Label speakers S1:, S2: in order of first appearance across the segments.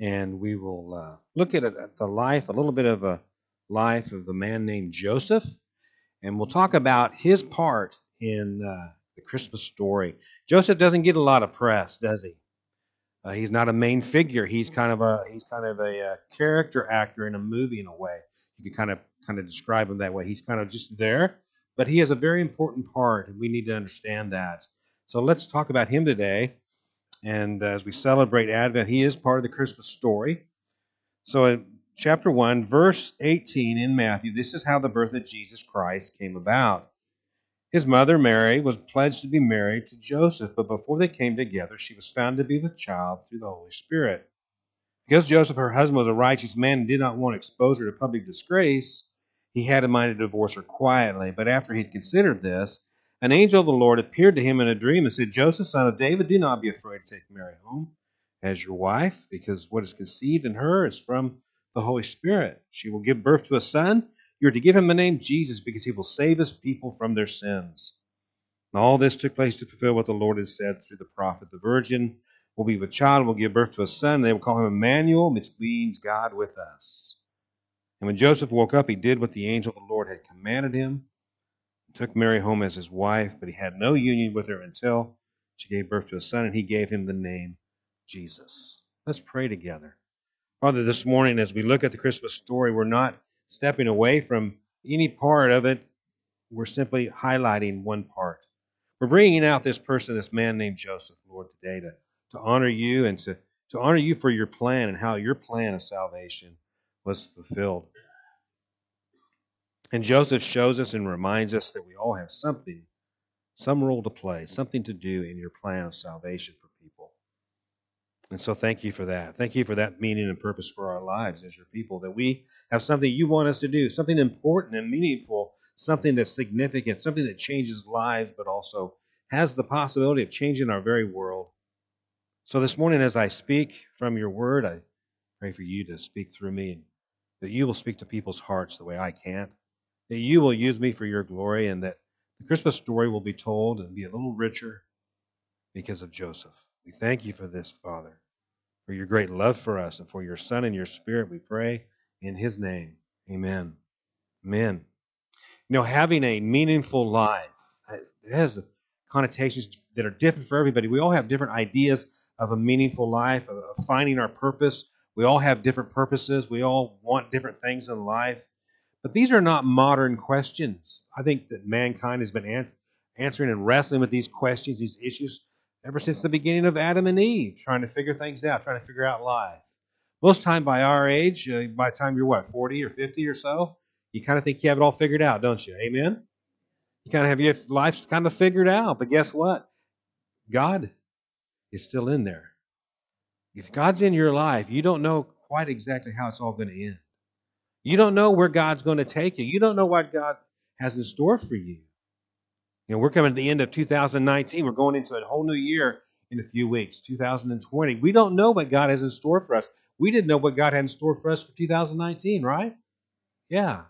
S1: and we will uh, look at, at the life, a little bit of a life of a man named Joseph, and we'll talk about his part in uh, the Christmas story. Joseph doesn't get a lot of press, does he? Uh, he's not a main figure. He's kind of a he's kind of a, uh, character actor in a movie in a way. You can kind of kind of describe him that way. He's kind of just there, but he has a very important part, and we need to understand that. So let's talk about him today. And as we celebrate Advent, he is part of the Christmas story. So in chapter 1, verse 18 in Matthew, this is how the birth of Jesus Christ came about. His mother, Mary, was pledged to be married to Joseph, but before they came together, she was found to be with child through the Holy Spirit. Because Joseph, her husband, was a righteous man and did not want exposure to public disgrace, he had in mind to divorce her quietly. But after he had considered this, an angel of the Lord appeared to him in a dream and said, Joseph, son of David, do not be afraid to take Mary home as your wife, because what is conceived in her is from the Holy Spirit. She will give birth to a son you are to give him the name Jesus because he will save his people from their sins. And all this took place to fulfill what the Lord had said through the prophet. The virgin will be with child will give birth to a son. They will call him Emmanuel, which means God with us. And when Joseph woke up, he did what the angel of the Lord had commanded him. Took Mary home as his wife, but he had no union with her until she gave birth to a son, and he gave him the name Jesus. Let's pray together. Father, this morning, as we look at the Christmas story, we're not stepping away from any part of it. We're simply highlighting one part. We're bringing out this person, this man named Joseph, Lord, today to, to honor you and to, to honor you for your plan and how your plan of salvation was fulfilled. And Joseph shows us and reminds us that we all have something, some role to play, something to do in your plan of salvation for people. And so thank you for that. Thank you for that meaning and purpose for our lives as your people, that we have something you want us to do, something important and meaningful, something that's significant, something that changes lives, but also has the possibility of changing our very world. So this morning, as I speak from your word, I pray for you to speak through me, that you will speak to people's hearts the way I can't, that you will use me for your glory, and that the Christmas story will be told and be a little richer because of Joseph. We thank you for this, Father, for your great love for us and for your Son and your Spirit. We pray in his name. Amen. Amen. You know, having a meaningful life uh, it has connotations that are different for everybody. We all have different ideas of a meaningful life, of finding our purpose. We all have different purposes. We all want different things in life. But these are not modern questions. I think that mankind has been answering and wrestling with these questions, these issues, ever since the beginning of Adam and Eve, trying to figure things out, trying to figure out life. Most time by our age, uh, by the time you're what, 40 or 50 or so, you kind of think you have it all figured out, don't you? Amen? You kind of have your life kind of figured out. But guess what? God is still in there. If God's in your life, you don't know quite exactly how it's all going to end. You don't know where God's going to take you. You don't know what God has in store for you. You know, we're coming to the end of 2019. We're going into a whole new year in a few weeks, 2020. We don't know what God has in store for us. We didn't know what God had in store for us for 2019, right? Yeah.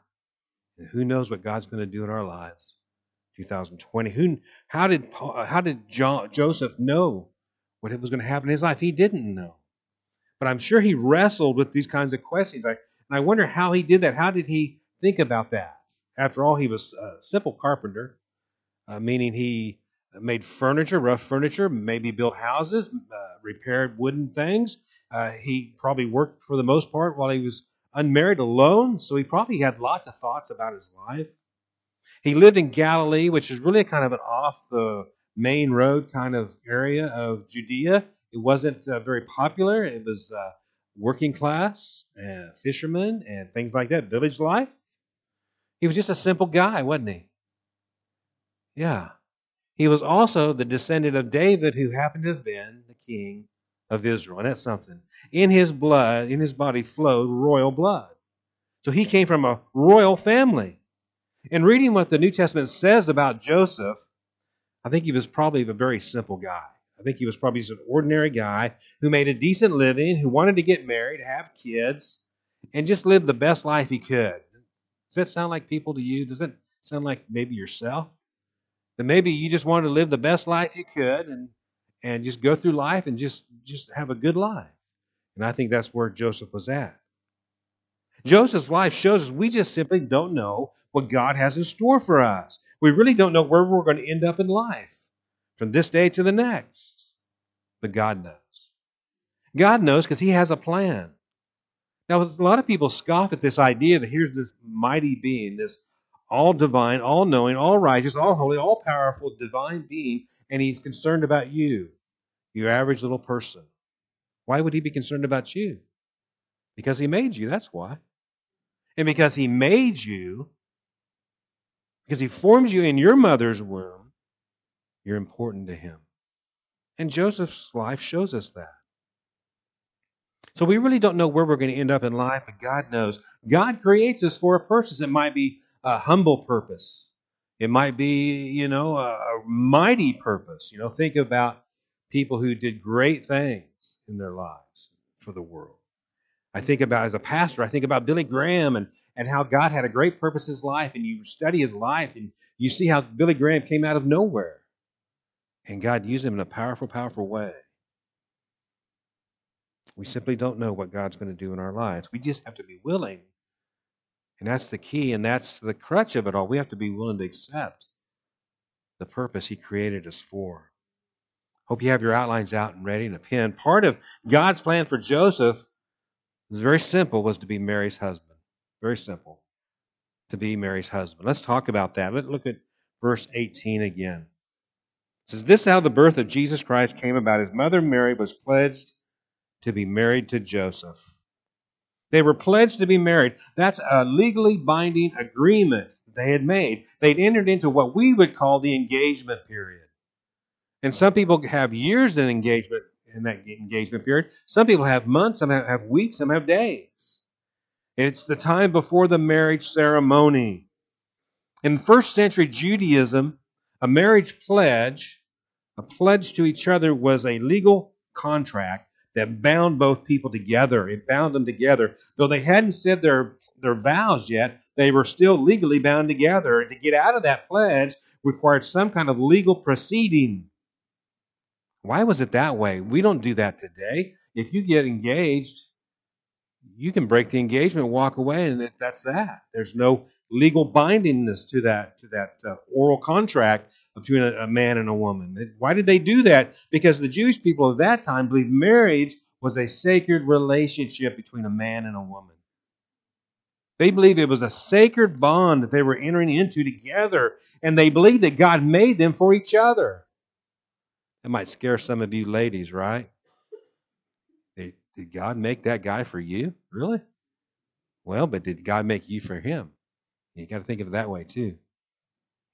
S1: And who knows what God's going to do in our lives? 2020. Who? How did Paul, how did John, Joseph know what was going to happen in his life? He didn't know, but I'm sure he wrestled with these kinds of questions. I, and I wonder how he did that. How did he think about that? After all, he was a simple carpenter uh, meaning he made furniture, rough furniture, maybe built houses, uh, repaired wooden things. Uh, he probably worked for the most part while he was unmarried, alone, so he probably had lots of thoughts about his life. He lived in Galilee, which is really kind of an off the main road kind of area of Judea. It wasn't uh, very popular. It was uh, working class, and fishermen, and things like that, village life. He was just a simple guy, wasn't he? Yeah. He was also the descendant of David who happened to have been the king of Israel. And that's something. In his blood, in his body flowed royal blood. So he came from a royal family. And reading what the New Testament says about Joseph, I think he was probably a very simple guy. I think he was probably just an ordinary guy who made a decent living, who wanted to get married, have kids, and just live the best life he could. Does that sound like people to you? Does it sound like maybe yourself? that maybe you just wanted to live the best life you could and and just go through life and just just have a good life. And I think that's where Joseph was at. Joseph's life shows us we just simply don't know what God has in store for us. We really don't know where we're going to end up in life from this day to the next. But God knows. God knows because He has a plan. Now, a lot of people scoff at this idea that here's this mighty being, this all divine, all knowing, all righteous, all holy, all powerful divine being, and He's concerned about you, your average little person. Why would He be concerned about you? Because He made you, that's why. And because He made you, because He formed you in your mother's womb, you're important to Him. And Joseph's life shows us that. So we really don't know where we're going to end up in life, but God knows. God creates us for a purpose. It might be a humble purpose. It might be, you know, a, a mighty purpose. You know, think about people who did great things in their lives for the world. I think about as a pastor, I think about Billy Graham and, and how God had a great purpose in his life, and you study his life and you see how Billy Graham came out of nowhere. And God used him in a powerful, powerful way. We simply don't know what God's going to do in our lives. We just have to be willing. And that's the key, and that's the crutch of it all. We have to be willing to accept the purpose He created us for. Hope you have your outlines out and ready and a pen. Part of God's plan for Joseph was very simple, was to be Mary's husband. Very simple. To be Mary's husband. Let's talk about that. Let's look at verse 18 again. Says, This is how the birth of Jesus Christ came about. His mother Mary was pledged to be married to Joseph. They were pledged to be married. That's a legally binding agreement they had made. They'd entered into what we would call the engagement period. And some people have years in engagement in that engagement period. Some people have months, some have weeks, some have days. It's the time before the marriage ceremony. In first century Judaism, a marriage pledge, a pledge to each other, was a legal contract that bound both people together. It bound them together. Though they hadn't said their, their vows yet, they were still legally bound together. And to get out of that pledge required some kind of legal proceeding. Why was it that way? We don't do that today. If you get engaged, you can break the engagement, walk away, and that's that. There's no legal bindingness to that to that uh, oral contract between a, a man and a woman. Why did they do that? Because the Jewish people of that time believed marriage was a sacred relationship between a man and a woman. They believed it was a sacred bond that they were entering into together, and they believed that God made them for each other. That might scare some of you ladies, right? Did God make that guy for you? Really? Well, but did God make you for him? You got to think of it that way, too.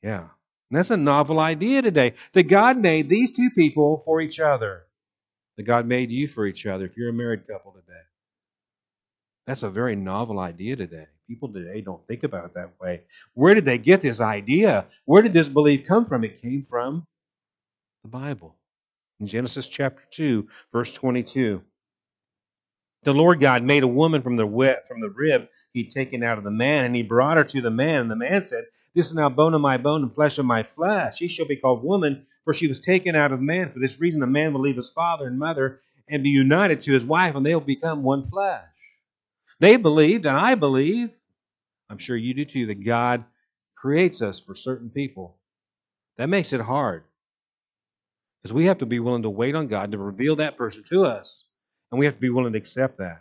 S1: Yeah. That's a novel idea today. That God made these two people for each other. That God made you for each other if you're a married couple today. That's a very novel idea today. People today don't think about it that way. Where did they get this idea? Where did this belief come from? It came from the Bible. In Genesis chapter 2, verse 22. The Lord God made a woman from the wet, from the rib he'd taken out of the man, and he brought her to the man. And the man said, this is now bone of my bone and flesh of my flesh. She shall be called woman, for she was taken out of man. For this reason, a man will leave his father and mother and be united to his wife, and they will become one flesh. They believed, and I believe, I'm sure you do too, that God creates us for certain people. That makes it hard. Because we have to be willing to wait on God to reveal that person to us. And we have to be willing to accept that.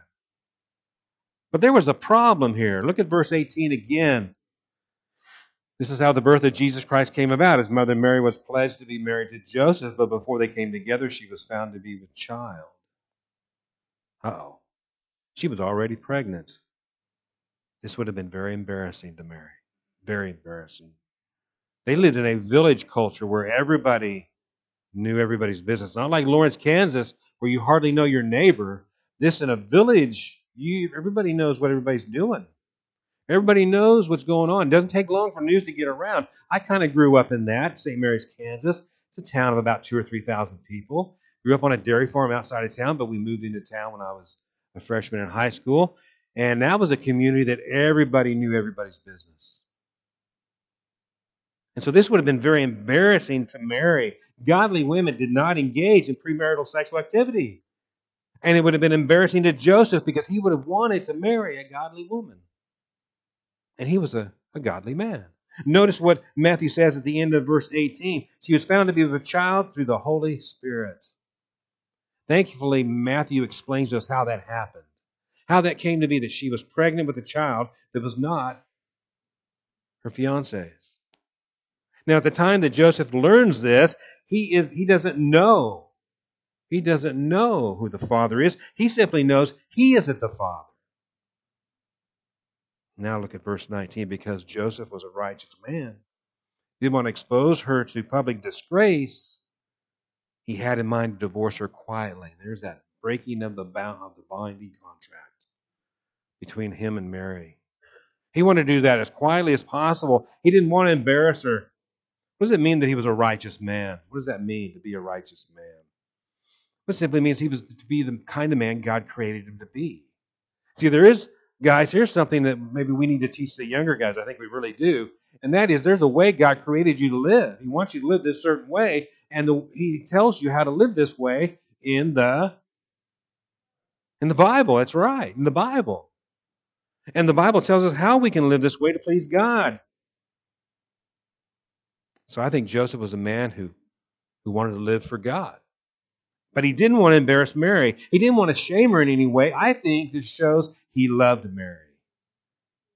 S1: But there was a problem here. Look at verse 18 again. This is how the birth of Jesus Christ came about. His mother Mary was pledged to be married to Joseph, but before they came together, she was found to be with child. oh. She was already pregnant. This would have been very embarrassing to Mary. Very embarrassing. They lived in a village culture where everybody knew everybody's business. Not like Lawrence, Kansas, where you hardly know your neighbor. This in a village, you everybody knows what everybody's doing. Everybody knows what's going on. It doesn't take long for news to get around. I kind of grew up in that, St. Mary's, Kansas. It's a town of about two or three thousand people. Grew up on a dairy farm outside of town, but we moved into town when I was a freshman in high school. And that was a community that everybody knew everybody's business. And so this would have been very embarrassing to Mary. Godly women did not engage in premarital sexual activity. And it would have been embarrassing to Joseph because he would have wanted to marry a godly woman. And he was a, a godly man. Notice what Matthew says at the end of verse 18. She was found to be with a child through the Holy Spirit. Thankfully, Matthew explains to us how that happened. How that came to be that she was pregnant with a child that was not her fiance's. Now, at the time that Joseph learns this, he is he doesn't know. He doesn't know who the father is. He simply knows he isn't the father. Now look at verse 19. Because Joseph was a righteous man, he didn't want to expose her to public disgrace. He had in mind to divorce her quietly. There's that breaking of the bound of the binding contract between him and Mary. He wanted to do that as quietly as possible. He didn't want to embarrass her. What does it mean that he was a righteous man? What does that mean to be a righteous man? It simply means he was to be the kind of man God created him to be. See, there is guys, here's something that maybe we need to teach the younger guys. I think we really do. And that is there's a way God created you to live. He wants you to live this certain way, and the, he tells you how to live this way in the in the Bible. That's right, in the Bible. And the Bible tells us how we can live this way to please God. So I think Joseph was a man who, who wanted to live for God. But he didn't want to embarrass Mary. He didn't want to shame her in any way. I think this shows he loved Mary.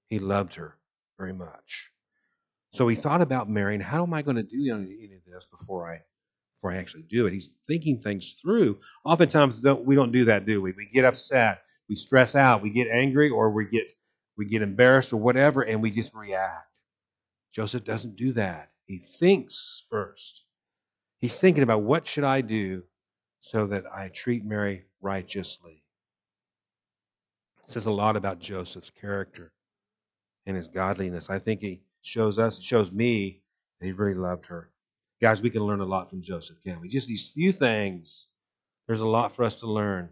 S1: He loved her very much. So he thought about Mary and how am I going to do any of this before I before I actually do it? He's thinking things through. Oftentimes don't, we don't do that, do we? We get upset, we stress out, we get angry, or we get we get embarrassed or whatever, and we just react. Joseph doesn't do that. He thinks first. He's thinking about what should I do so that I treat Mary righteously. It says a lot about Joseph's character and his godliness. I think he shows us, shows me that he really loved her. Guys, we can learn a lot from Joseph, can't we? Just these few things. There's a lot for us to learn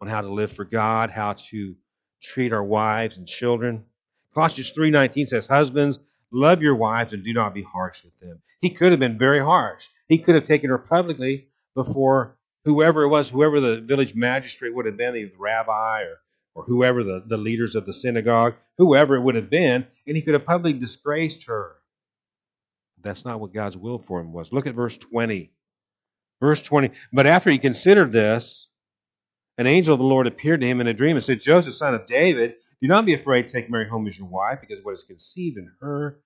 S1: on how to live for God, how to treat our wives and children. Colossians 3:19 says, "Husbands, love your wives and do not be harsh with them." He could have been very harsh. He could have taken her publicly before whoever it was, whoever the village magistrate would have been, the rabbi or or whoever the, the leaders of the synagogue, whoever it would have been, and he could have publicly disgraced her. That's not what God's will for him was. Look at verse 20. Verse 20. But after he considered this, an angel of the Lord appeared to him in a dream and said, Joseph, son of David, do not be afraid to take Mary home as your wife, because what is conceived in her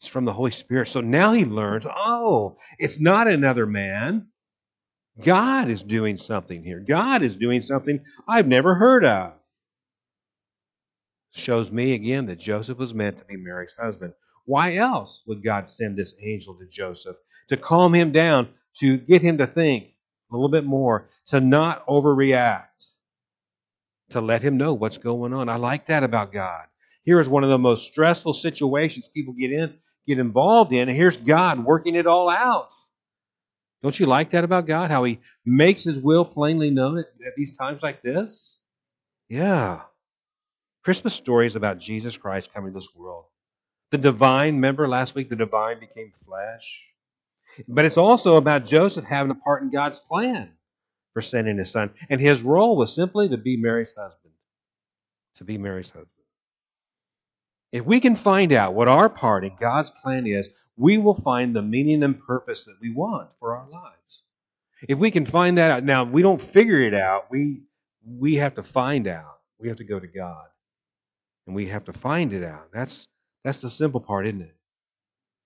S1: is from the Holy Spirit. So now he learns, oh, it's not another man. God is doing something here. God is doing something I've never heard of shows me again that Joseph was meant to be Mary's husband. Why else would God send this angel to Joseph? To calm him down, to get him to think a little bit more, to not overreact, to let him know what's going on. I like that about God. Here is one of the most stressful situations people get in, get involved in, and here's God working it all out. Don't you like that about God? How he makes his will plainly known at, at these times like this? Yeah. Christmas story is about Jesus Christ coming to this world. The divine, remember last week, the divine became flesh. But it's also about Joseph having a part in God's plan for sending his son. And his role was simply to be Mary's husband. To be Mary's husband. If we can find out what our part in God's plan is, we will find the meaning and purpose that we want for our lives. If we can find that out, now we don't figure it out, we we have to find out. We have to go to God and we have to find it out. That's that's the simple part, isn't it?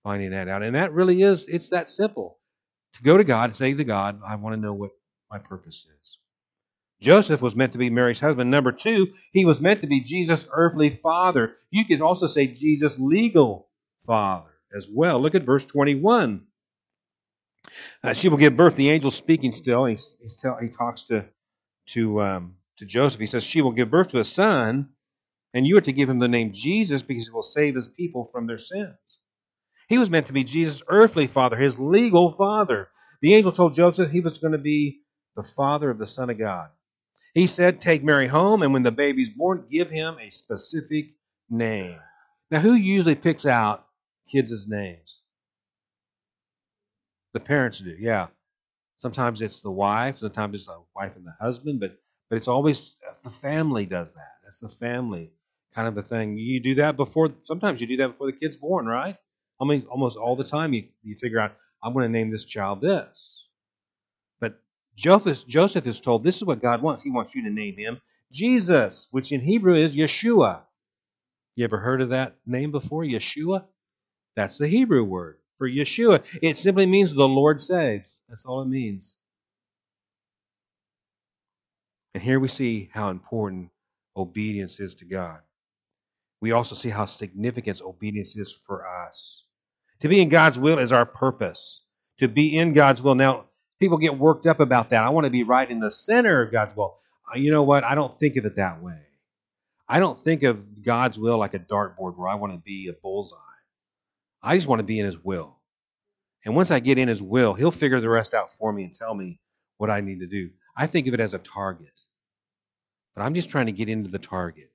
S1: Finding that out, and that really is it's that simple. To go to God, and say to God, I want to know what my purpose is. Joseph was meant to be Mary's husband. Number two, he was meant to be Jesus' earthly father. You could also say Jesus' legal father as well. Look at verse 21. Uh, she will give birth. The angel speaking still. He's, he's tell, he talks to to um, to Joseph. He says, "She will give birth to a son, and you are to give him the name Jesus because he will save his people from their sins. He was meant to be Jesus' earthly father, his legal father. The angel told Joseph he was going to be the father of the Son of God. He said, Take Mary home, and when the baby's born, give him a specific name. Now, who usually picks out kids' names? The parents do, yeah. Sometimes it's the wife, sometimes it's the wife and the husband, but But it's always uh, the family does that. That's the family kind of a thing. You do that before. Sometimes you do that before the kid's born, right? I mean, almost all the time you you figure out I'm going to name this child this. Joseph, Joseph is told this is what God wants. He wants you to name him Jesus, which in Hebrew is Yeshua. You ever heard of that name before? Yeshua? That's the Hebrew word for Yeshua. It simply means the Lord saves. That's all it means. And here we see how important obedience is to God. We also see how significant obedience is for us. To be in God's will is our purpose. To be in God's will. Now, people get worked up about that. I want to be right in the center of God's will. Uh, you know what? I don't think of it that way. I don't think of God's will like a dartboard where I want to be a bullseye. I just want to be in His will. And once I get in His will, He'll figure the rest out for me and tell me what I need to do. I think of it as a target. But I'm just trying to get into the target.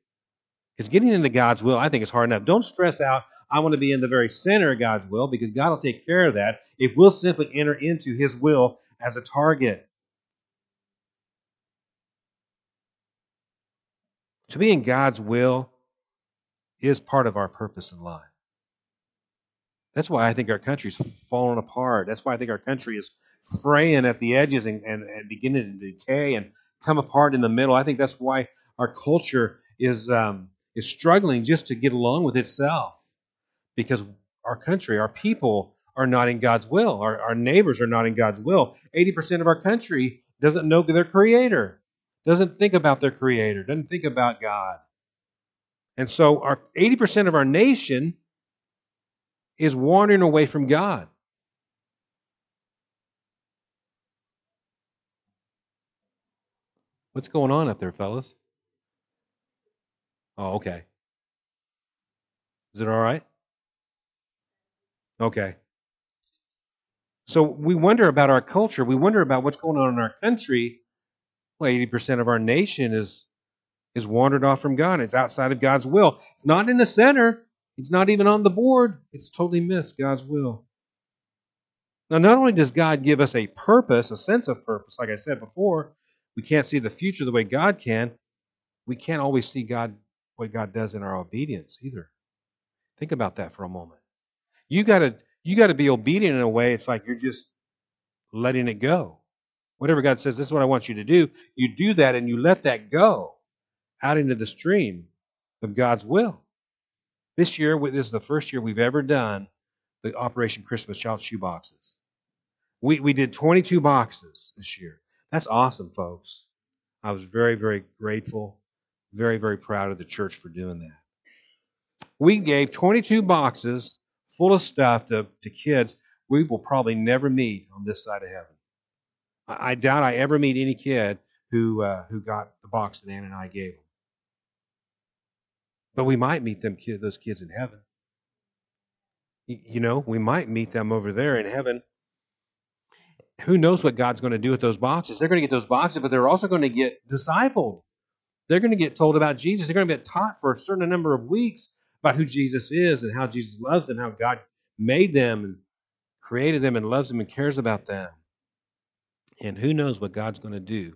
S1: Because getting into God's will, I think, is hard enough. Don't stress out, I want to be in the very center of God's will, because God will take care of that if we'll simply enter into His will as a target. To be in God's will is part of our purpose in life. That's why I think our country's falling apart. That's why I think our country is fraying at the edges and, and, and beginning to decay and come apart in the middle. I think that's why our culture is um, is struggling just to get along with itself because our country, our people are not in God's will. Our, our neighbors are not in God's will. 80% of our country doesn't know their creator, doesn't think about their creator, doesn't think about God. And so our 80% of our nation is wandering away from God. What's going on up there, fellas? Oh, okay. Is it all right? Okay. So we wonder about our culture. We wonder about what's going on in our country. Well, 80% of our nation is is wandered off from God. It's outside of God's will. It's not in the center. It's not even on the board. It's totally missed God's will. Now, not only does God give us a purpose, a sense of purpose, like I said before, we can't see the future the way God can. We can't always see God what God does in our obedience either. Think about that for a moment. You gotta you gotta be obedient in a way it's like you're just letting it go. Whatever God says, this is what I want you to do, you do that and you let that go out into the stream of God's will. This year, this is the first year we've ever done the Operation Christmas Child shoe boxes. We, we did 22 boxes this year. That's awesome, folks. I was very, very grateful very, very proud of the church for doing that. We gave 22 boxes full of stuff to, to kids we will probably never meet on this side of heaven. I, I doubt I ever meet any kid who uh, who got the box that Ann and I gave them. But we might meet them kid, those kids in heaven. You know, we might meet them over there in heaven. Who knows what God's going to do with those boxes? They're going to get those boxes, but they're also going to get discipled. They're going to get told about Jesus. They're going to get taught for a certain number of weeks about who Jesus is and how Jesus loves them, how God made them and created them and loves them and cares about them. And who knows what God's going to do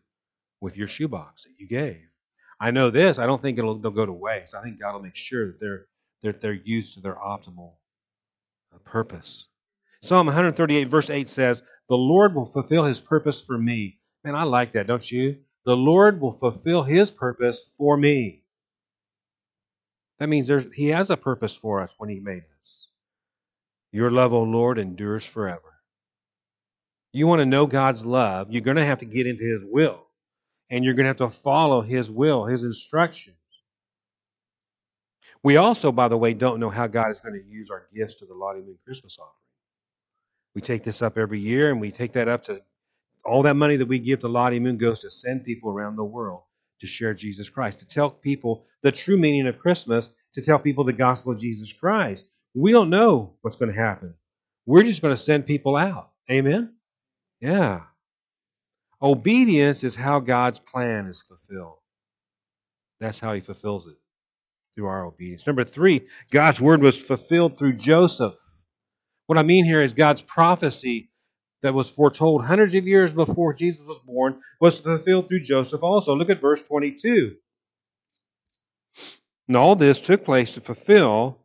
S1: with your shoebox that you gave. I know this. I don't think it'll they'll go to waste. I think God will make sure that they're that they're used to their optimal uh, purpose. Psalm 138 verse 8 says, "The Lord will fulfill His purpose for me." Man, I like that, don't you? the Lord will fulfill his purpose for me. That means he has a purpose for us when he made us. Your love, O Lord, endures forever. You want to know God's love, you're going to have to get into his will. And you're going to have to follow his will, his instructions. We also, by the way, don't know how God is going to use our gifts to the Lottie Moon Christmas offering. We take this up every year, and we take that up to all that money that we give to Lottie Moon goes to send people around the world to share Jesus Christ, to tell people the true meaning of Christmas, to tell people the gospel of Jesus Christ. We don't know what's going to happen. We're just going to send people out. Amen? Yeah. Obedience is how God's plan is fulfilled. That's how He fulfills it through our obedience. Number three, God's word was fulfilled through Joseph. What I mean here is God's prophecy that was foretold hundreds of years before Jesus was born was fulfilled through Joseph also. Look at verse 22. And all this took place to fulfill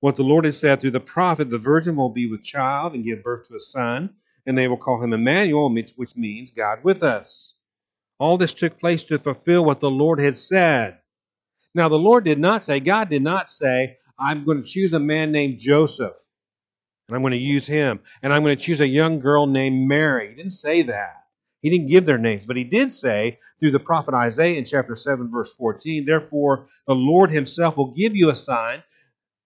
S1: what the Lord had said through the prophet the virgin will be with child and give birth to a son, and they will call him Emmanuel, which means God with us. All this took place to fulfill what the Lord had said. Now, the Lord did not say, God did not say, I'm going to choose a man named Joseph, and I'm going to use him, and I'm going to choose a young girl named Mary. He didn't say that. He didn't give their names, but he did say through the prophet Isaiah in chapter 7, verse 14, Therefore the Lord himself will give you a sign.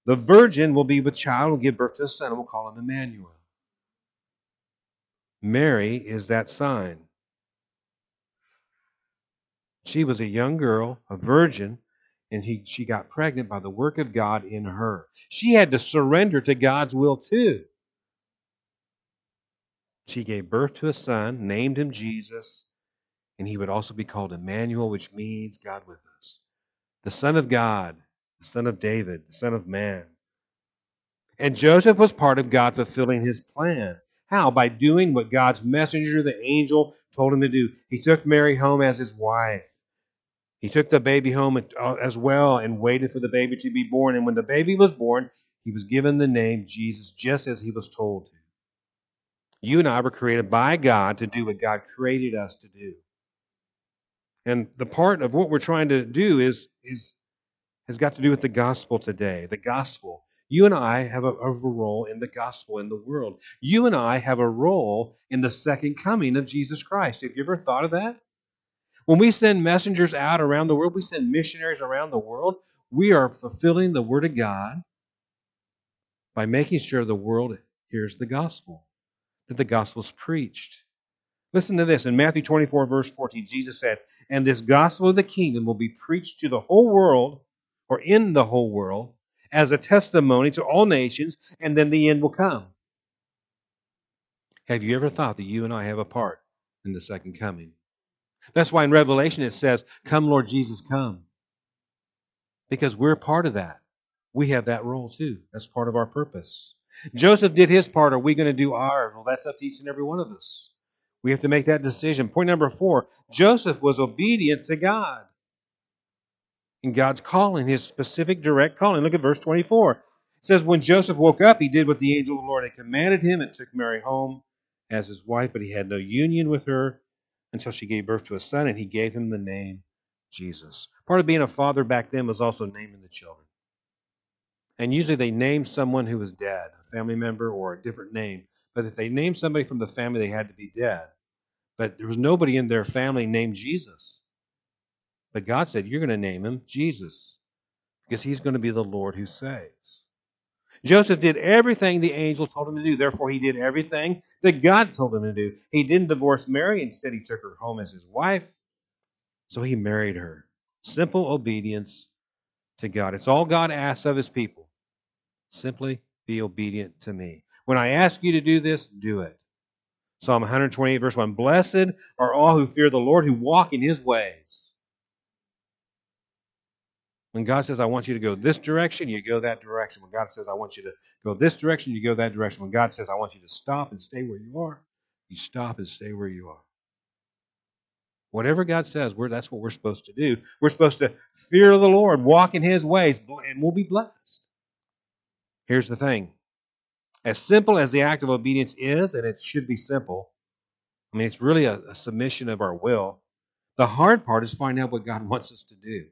S1: The virgin will be with child, will give birth to a son, and we'll call him Emmanuel. Mary is that sign. She was a young girl, a virgin, and he, she got pregnant by the work of God in her. She had to surrender to God's will too. She gave birth to a son, named him Jesus, and he would also be called Emmanuel, which means God with us. The Son of God, the Son of David, the Son of Man. And Joseph was part of God fulfilling his plan. How? By doing what God's messenger, the angel, told him to do. He took Mary home as his wife. He took the baby home uh, as well and waited for the baby to be born. And when the baby was born, he was given the name Jesus, just as he was told to. You and I were created by God to do what God created us to do. And the part of what we're trying to do is, is has got to do with the gospel today. The gospel. You and I have a, a role in the gospel in the world. You and I have a role in the second coming of Jesus Christ. Have you ever thought of that? When we send messengers out around the world, we send missionaries around the world, we are fulfilling the Word of God by making sure the world hears the gospel that the gospel is preached. Listen to this. In Matthew 24, verse 14, Jesus said, And this gospel of the kingdom will be preached to the whole world, or in the whole world, as a testimony to all nations, and then the end will come. Have you ever thought that you and I have a part in the second coming? That's why in Revelation it says, Come, Lord Jesus, come. Because we're part of that. We have that role too. That's part of our purpose. Joseph did his part. Are we going to do ours? Well, that's up to each and every one of us. We have to make that decision. Point number four Joseph was obedient to God. In God's calling, his specific direct calling. Look at verse 24. It says, When Joseph woke up, he did what the angel of the Lord had commanded him and took Mary home as his wife, but he had no union with her until she gave birth to a son, and he gave him the name Jesus. Part of being a father back then was also naming the children. And usually they named someone who was dead, a family member or a different name. But if they named somebody from the family, they had to be dead. But there was nobody in their family named Jesus. But God said, You're going to name him Jesus because he's going to be the Lord who saves. Joseph did everything the angel told him to do. Therefore, he did everything that God told him to do. He didn't divorce Mary. Instead, he took her home as his wife. So he married her. Simple obedience to God. It's all God asks of his people. Simply be obedient to me. When I ask you to do this, do it. Psalm 128, verse 1 Blessed are all who fear the Lord, who walk in his ways. When God says, I want you to go this direction, you go that direction. When God says, I want you to go this direction, you go that direction. When God says, I want you to stop and stay where you are, you stop and stay where you are. Whatever God says, that's what we're supposed to do. We're supposed to fear the Lord, walk in his ways, and we'll be blessed. Here's the thing as simple as the act of obedience is, and it should be simple, I mean, it's really a, a submission of our will. The hard part is finding out what God wants us to do.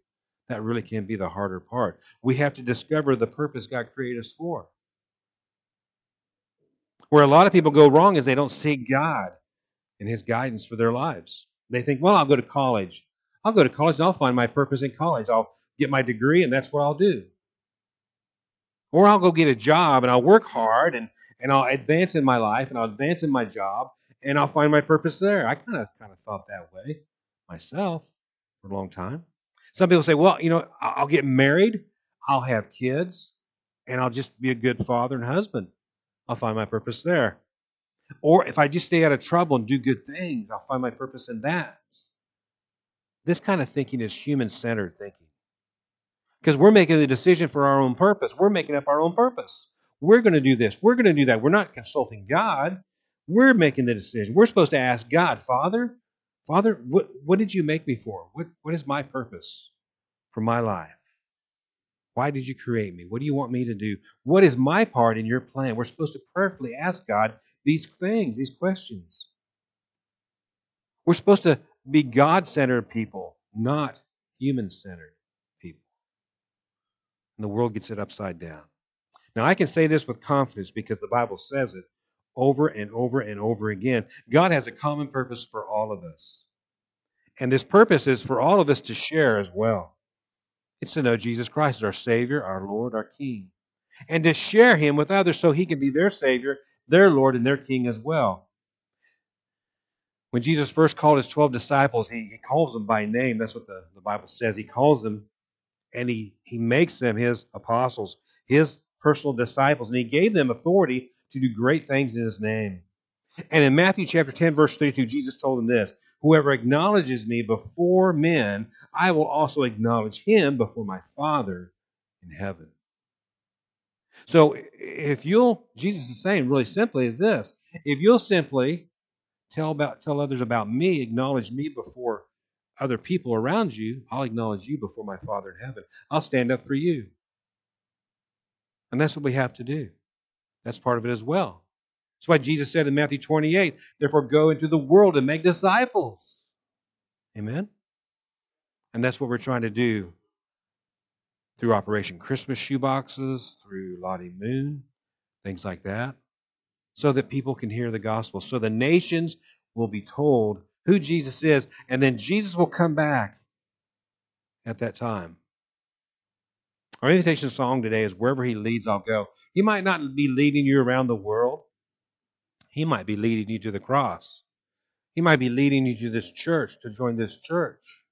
S1: That really can be the harder part. We have to discover the purpose God created us for. Where a lot of people go wrong is they don't seek God and His guidance for their lives. They think, well, I'll go to college. I'll go to college and I'll find my purpose in college. I'll get my degree and that's what I'll do. Or I'll go get a job and I'll work hard and, and I'll advance in my life and I'll advance in my job and I'll find my purpose there. I kind of kind of thought that way myself for a long time. Some people say, well, you know, I'll get married, I'll have kids, and I'll just be a good father and husband. I'll find my purpose there. Or if I just stay out of trouble and do good things, I'll find my purpose in that. This kind of thinking is human centered thinking. Because we're making the decision for our own purpose. We're making up our own purpose. We're going to do this. We're going to do that. We're not consulting God. We're making the decision. We're supposed to ask God, Father, Father, what, what did you make me for? What, what is my purpose for my life? Why did you create me? What do you want me to do? What is my part in your plan? We're supposed to prayerfully ask God these things, these questions. We're supposed to be God centered people, not human centered people. And the world gets it upside down. Now, I can say this with confidence because the Bible says it over and over and over again. God has a common purpose for all of us. And this purpose is for all of us to share as well. It's to know Jesus Christ as our Savior, our Lord, our King, and to share Him with others so He can be their Savior, their Lord, and their King as well. When Jesus first called His 12 disciples, He, he calls them by name. That's what the, the Bible says. He calls them and he, he makes them His apostles, His personal disciples, and He gave them authority to do great things in His name. And in Matthew chapter 10, verse 32, Jesus told them this Whoever acknowledges me before men, I will also acknowledge him before my Father in heaven. So if you'll, Jesus is saying really simply is this if you'll simply tell about tell others about me, acknowledge me before other people around you, I'll acknowledge you before my Father in heaven. I'll stand up for you. And that's what we have to do. That's part of it as well. That's why Jesus said in Matthew 28, therefore go into the world and make disciples. Amen? And that's what we're trying to do through Operation Christmas shoeboxes, through Lottie Moon, things like that, so that people can hear the gospel, so the nations will be told who Jesus is, and then Jesus will come back at that time. Our invitation song today is Wherever He Leads, I'll Go. He might not be leading you around the world, he might be leading you to the cross. He might be leading you to this church, to join this church.